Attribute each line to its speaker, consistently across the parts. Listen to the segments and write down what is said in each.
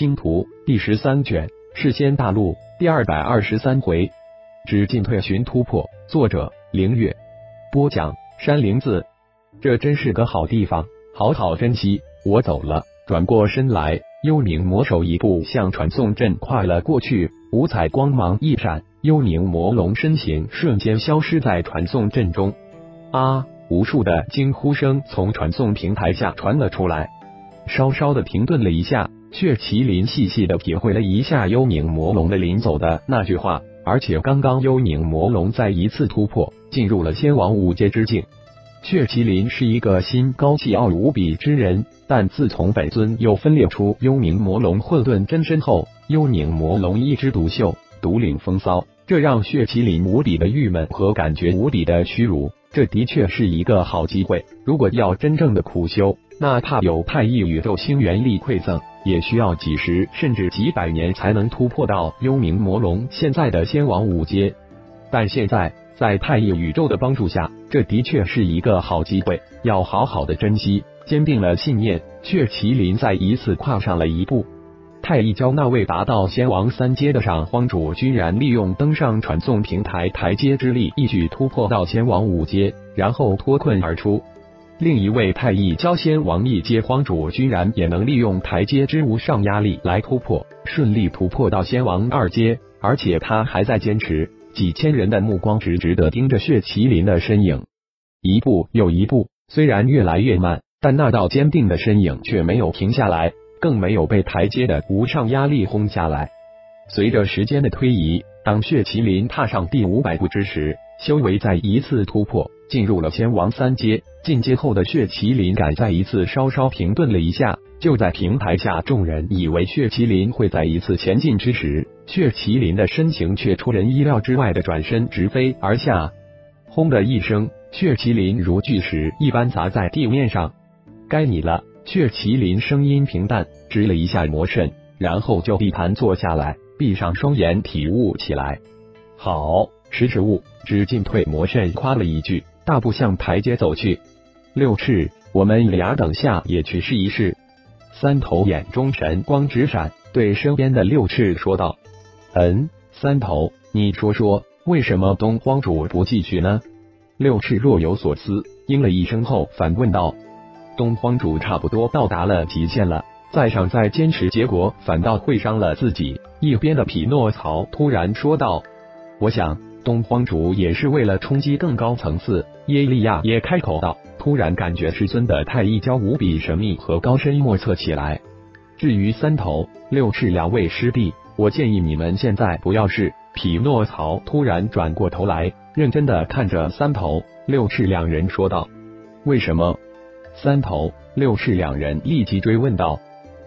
Speaker 1: 星图》第十三卷，世仙大陆第二百二十三回，只进退寻突破。作者：凌月。播讲：山灵子。这真是个好地方，好好珍惜。我走了。转过身来，幽冥魔手一步向传送阵跨了过去，五彩光芒一闪，幽冥魔龙身形瞬间消失在传送阵中。啊！无数的惊呼声从传送平台下传了出来。稍稍的停顿了一下，血麒麟细细的体会了一下幽冥魔龙的临走的那句话，而且刚刚幽冥魔龙再一次突破，进入了仙王五阶之境。血麒麟是一个心高气傲无比之人，但自从本尊又分裂出幽冥魔龙混沌真身后，幽冥魔龙一枝独秀，独领风骚，这让血麒麟无比的郁闷和感觉无比的屈辱。这的确是一个好机会，如果要真正的苦修。那怕有太一宇宙星元力馈赠，也需要几十甚至几百年才能突破到幽冥魔龙现在的仙王五阶。但现在在太一宇宙的帮助下，这的确是一个好机会，要好好的珍惜。坚定了信念，血麒麟再一次跨上了一步。太一教那位达到仙王三阶的上荒主，居然利用登上传送平台台阶之力，一举突破到仙王五阶，然后脱困而出。另一位太乙蛟仙王一阶荒主，居然也能利用台阶之无上压力来突破，顺利突破到仙王二阶，而且他还在坚持。几千人的目光直直的盯着血麒麟的身影，一步又一步，虽然越来越慢，但那道坚定的身影却没有停下来，更没有被台阶的无上压力轰下来。随着时间的推移，当血麒麟踏上第五百步之时，修为再一次突破。进入了仙王三阶，进阶后的血麒麟感再一次稍稍停顿了一下。就在平台下，众人以为血麒麟会再一次前进之时，血麒麟的身形却出人意料之外的转身直飞而下。轰的一声，血麒麟如巨石一般砸在地面上。该你了，血麒麟声音平淡，指了一下魔肾，然后就地盘坐下来，闭上双眼体悟起来。好，识时务，只进退。魔肾夸了一句。大步向台阶走去，六翅，我们俩等下也去试一试。三头眼中神光直闪，对身边的六翅说道：“嗯，三头，你说说，为什么东荒主不继续呢？”六翅若有所思，应了一声后反问道：“东荒主差不多到达了极限了，再想再坚持，结果反倒会伤了自己。”一边的匹诺曹突然说道：“我想。”东荒主也是为了冲击更高层次，耶利亚也开口道，突然感觉师尊的太一教无比神秘和高深莫测起来。至于三头六翅两位师弟，我建议你们现在不要试。匹诺曹突然转过头来，认真的看着三头六翅两人说道：“为什么？”三头六翅两人立即追问道：“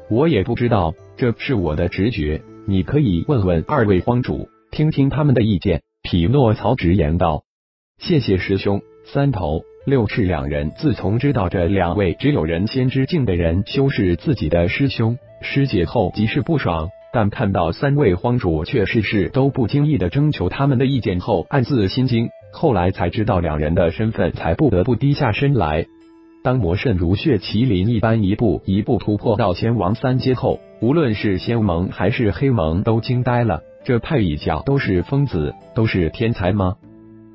Speaker 1: 我也不知道，这是我的直觉，你可以问问二位荒主，听听他们的意见。”匹诺曹直言道：“谢谢师兄。”三头六翅两人自从知道这两位只有人仙之境的人修饰自己的师兄师姐后，极是不爽。但看到三位荒主却事事都不经意的征求他们的意见后，暗自心惊。后来才知道两人的身份，才不得不低下身来。当魔圣如血麒麟一般一步一步突破到仙王三阶后，无论是仙盟还是黑盟都惊呆了。这太乙教都是疯子，都是天才吗？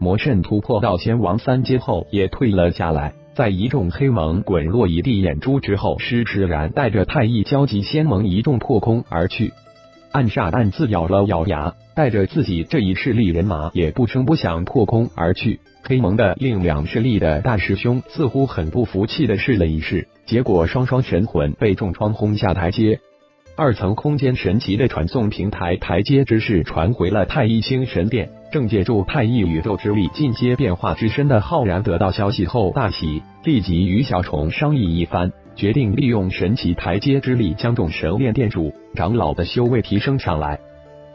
Speaker 1: 魔圣突破到仙王三阶后也退了下来，在一众黑盟滚落一地眼珠之后，施施然带着太乙交集仙盟一众破空而去。暗煞暗自咬了咬牙，带着自己这一势力人马也不声不响破空而去。黑盟的另两势力的大师兄似乎很不服气的试了一试，结果双双神魂被重创轰下台阶。二层空间神奇的传送平台台阶之势传回了太一星神殿，正借助太一宇宙之力进阶变化之身的浩然得到消息后大喜，立即与小虫商议一番，决定利用神奇台阶之力将众神炼殿主长老的修为提升上来。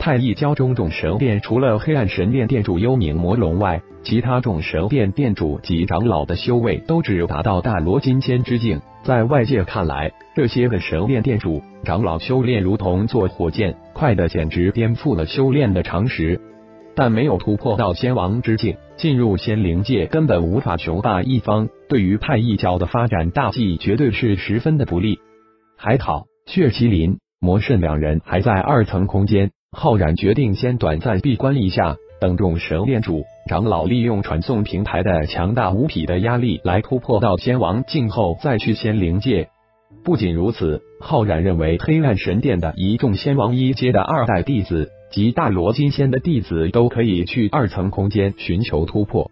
Speaker 1: 太一教中众神殿除了黑暗神殿殿主幽冥魔龙外，其他众神殿殿主及长老的修为都只达到大罗金仙之境。在外界看来，这些个神殿殿主长老修炼如同坐火箭，快的简直颠覆了修炼的常识。但没有突破到仙王之境，进入仙灵界根本无法雄霸一方，对于太一教的发展大计绝对是十分的不利。还好，血麒麟。魔圣两人还在二层空间，浩然决定先短暂闭关一下，等众神殿主长老利用传送平台的强大无匹的压力来突破到仙王境后，再去仙灵界。不仅如此，浩然认为黑暗神殿的一众仙王一阶的二代弟子及大罗金仙的弟子都可以去二层空间寻求突破。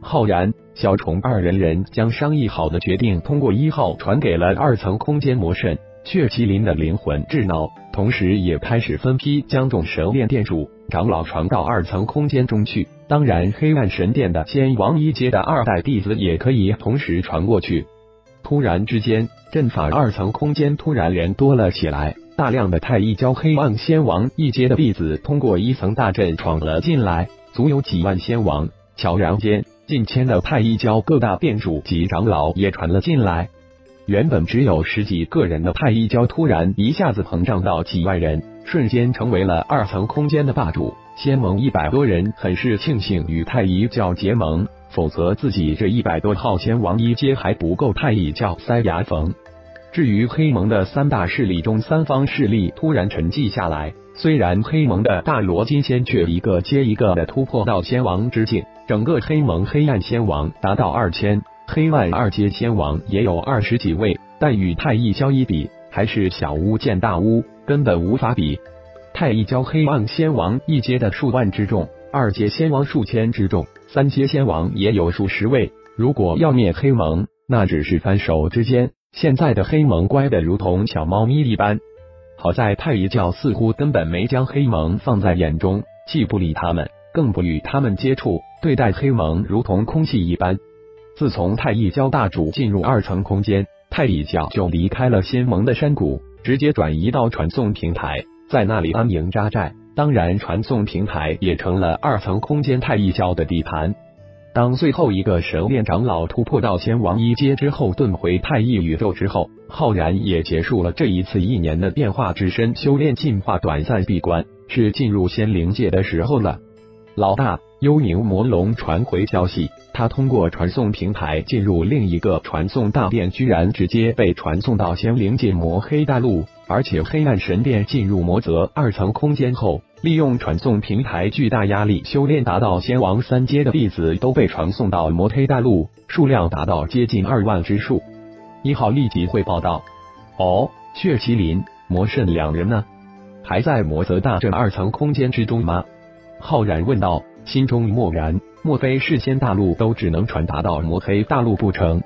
Speaker 1: 浩然、小虫二人人将商议好的决定通过一号传给了二层空间魔神血麒麟的灵魂智脑，同时也开始分批将众神殿殿主、长老传到二层空间中去。当然，黑暗神殿的仙王一阶的二代弟子也可以同时传过去。突然之间，阵法二层空间突然人多了起来，大量的太一教黑暗仙王一阶的弟子通过一层大阵闯了进来，足有几万仙王。悄然间。近千的太一教各大殿主及长老也传了进来，原本只有十几个人的太一教突然一下子膨胀到几万人，瞬间成为了二层空间的霸主。仙盟一百多人很是庆幸与太一教结盟，否则自己这一百多号仙王一阶还不够太一教塞牙缝。至于黑盟的三大势力中，三方势力突然沉寂下来。虽然黑盟的大罗金仙却一个接一个的突破到仙王之境，整个黑盟黑暗仙王达到二千，黑暗二阶仙王也有二十几位，但与太一教一比，还是小巫见大巫，根本无法比。太一教黑暗仙王一阶的数万之众，二阶仙王数千之众，三阶仙王也有数十位。如果要灭黑盟，那只是翻手之间。现在的黑盟乖的如同小猫咪一般。好在太一教似乎根本没将黑盟放在眼中，既不理他们，更不与他们接触，对待黑盟如同空气一般。自从太一教大主进入二层空间，太一教就离开了仙盟的山谷，直接转移到传送平台，在那里安营扎寨。当然，传送平台也成了二层空间太一教的地盘。当最后一个神殿长老突破到仙王一阶之后，遁回太一宇宙之后，浩然也结束了这一次一年的变化之身修炼进化，短暂闭关，是进入仙灵界的时候了。老大，幽冥魔龙传回消息，他通过传送平台进入另一个传送大殿，居然直接被传送到仙灵界魔黑大陆，而且黑暗神殿进入魔泽二层空间后。利用传送平台巨大压力修炼达到仙王三阶的弟子都被传送到魔黑大陆，数量达到接近二万之数。一号立即汇报道：“哦，血麒麟、魔圣两人呢？还在魔泽大阵二层空间之中吗？”浩然问道，心中默然，莫非是仙大陆都只能传达到魔黑大陆不成？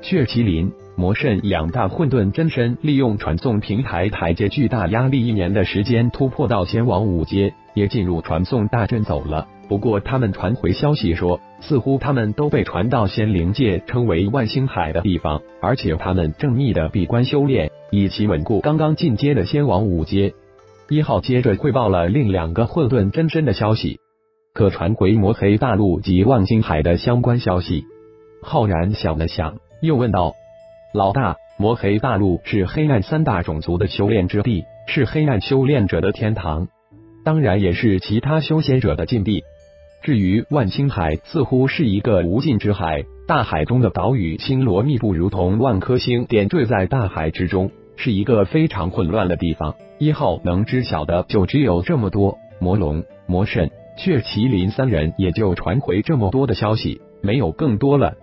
Speaker 1: 血麒麟。魔圣两大混沌真身利用传送平台台阶巨大压力，一年的时间突破到仙王五阶，也进入传送大阵走了。不过他们传回消息说，似乎他们都被传到仙灵界，称为万星海的地方，而且他们正密的闭关修炼，以其稳固刚刚进阶的仙王五阶。一号接着汇报了另两个混沌真身的消息，可传回魔黑大陆及万星海的相关消息。浩然想了想，又问道。老大，魔黑大陆是黑暗三大种族的修炼之地，是黑暗修炼者的天堂，当然也是其他修仙者的禁地。至于万星海，似乎是一个无尽之海，大海中的岛屿星罗密布，如同万颗星点缀在大海之中，是一个非常混乱的地方。一号能知晓的就只有这么多，魔龙、魔神、血麒麟三人也就传回这么多的消息，没有更多了。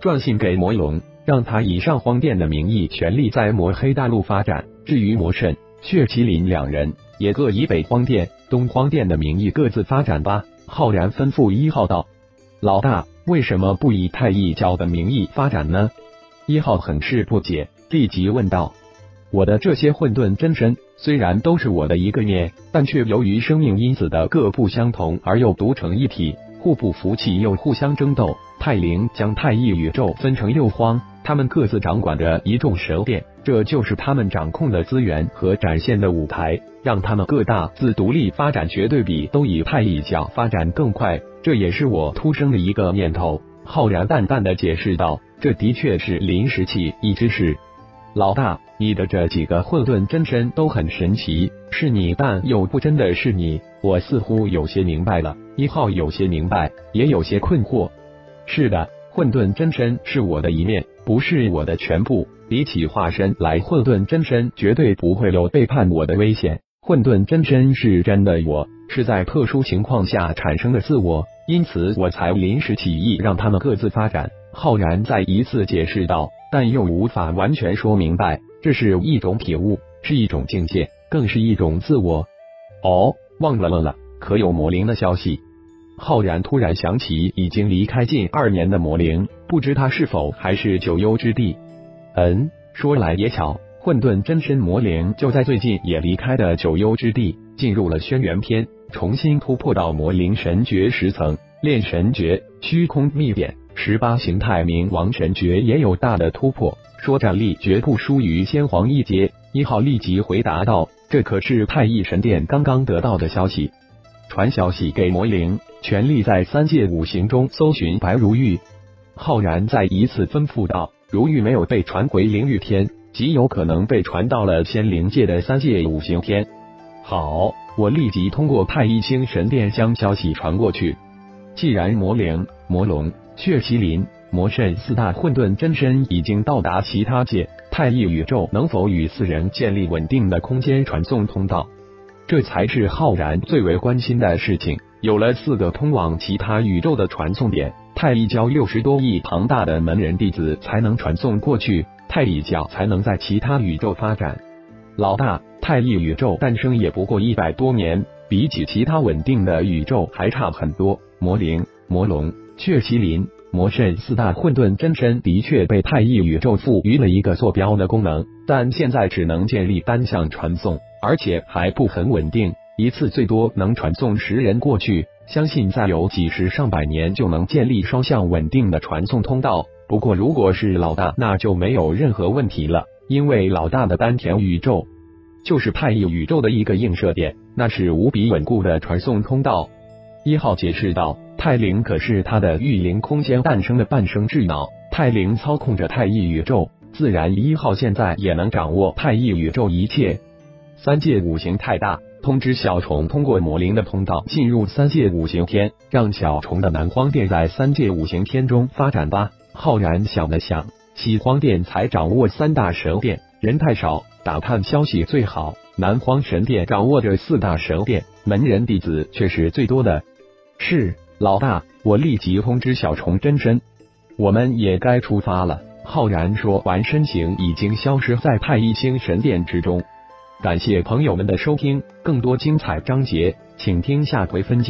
Speaker 1: 传信给魔龙。让他以上荒殿的名义全力在魔黑大陆发展。至于魔圣、血麒麟两人，也各以北荒殿、东荒殿的名义各自发展吧。浩然吩咐一号道：“老大，为什么不以太一教的名义发展呢？”一号很是不解，立即问道：“我的这些混沌真身，虽然都是我的一个面，但却由于生命因子的各不相同而又独成一体，互不服气又互相争斗。太灵将太一宇宙分成六荒。”他们各自掌管着一众神殿，这就是他们掌控的资源和展现的舞台，让他们各大自独立发展，绝对比都以太一教发展更快。这也是我突生的一个念头。浩然淡淡的解释道：“这的确是临时起意之事。老大，你的这几个混沌真身都很神奇，是你，但又不真的是你。我似乎有些明白了。一号有些明白，也有些困惑。是的，混沌真身是我的一面。”不是我的全部，比起化身来混沌真身，绝对不会有背叛我的危险。混沌真身是真的我，是在特殊情况下产生的自我，因此我才临时起意让他们各自发展。浩然再一次解释道，但又无法完全说明白，这是一种体悟，是一种境界，更是一种自我。哦，忘了了了，可有魔灵的消息？浩然突然想起已经离开近二年的魔灵，不知他是否还是九幽之地。嗯，说来也巧。混沌真身魔灵就在最近也离开的九幽之地，进入了轩辕篇，重新突破到魔灵神诀十层，炼神诀、虚空秘典、十八形态冥王神诀也有大的突破，说战力绝不输于先皇一阶。一号立即回答道：“这可是太乙神殿刚刚得到的消息，传消息给魔灵，全力在三界五行中搜寻白如玉。”浩然再一次吩咐道：“如玉没有被传回灵玉天。”极有可能被传到了仙灵界的三界五行天。好，我立即通过太一星神殿将消息传过去。既然魔灵、魔龙、血麒麟、魔圣四大混沌真身已经到达其他界，太一宇宙能否与四人建立稳定的空间传送通道？这才是浩然最为关心的事情。有了四个通往其他宇宙的传送点，太一教六十多亿庞大的门人弟子才能传送过去。太一教才能在其他宇宙发展。老大，太一宇宙诞生也不过一百多年，比起其他稳定的宇宙还差很多。魔灵、魔龙、血麒麟、魔圣四大混沌真身的确被太乙宇宙赋予了一个坐标的功能，但现在只能建立单向传送，而且还不很稳定，一次最多能传送十人过去。相信再有几十上百年就能建立双向稳定的传送通道。不过，如果是老大，那就没有任何问题了，因为老大的丹田宇宙就是太一宇宙的一个映射点，那是无比稳固的传送通道。一号解释道：“太灵可是他的御灵空间诞生的半生智脑，太灵操控着太一宇宙，自然一号现在也能掌握太一宇宙一切。三界五行太大，通知小虫通过魔灵的通道进入三界五行天，让小虫的南荒殿在三界五行天中发展吧。”浩然想了想，西荒殿才掌握三大神殿，人太少，打探消息最好。南荒神殿掌握着四大神殿，门人弟子却是最多的。是老大，我立即通知小虫真身，我们也该出发了。浩然说完，身形已经消失在太一星神殿之中。感谢朋友们的收听，更多精彩章节，请听下回分解。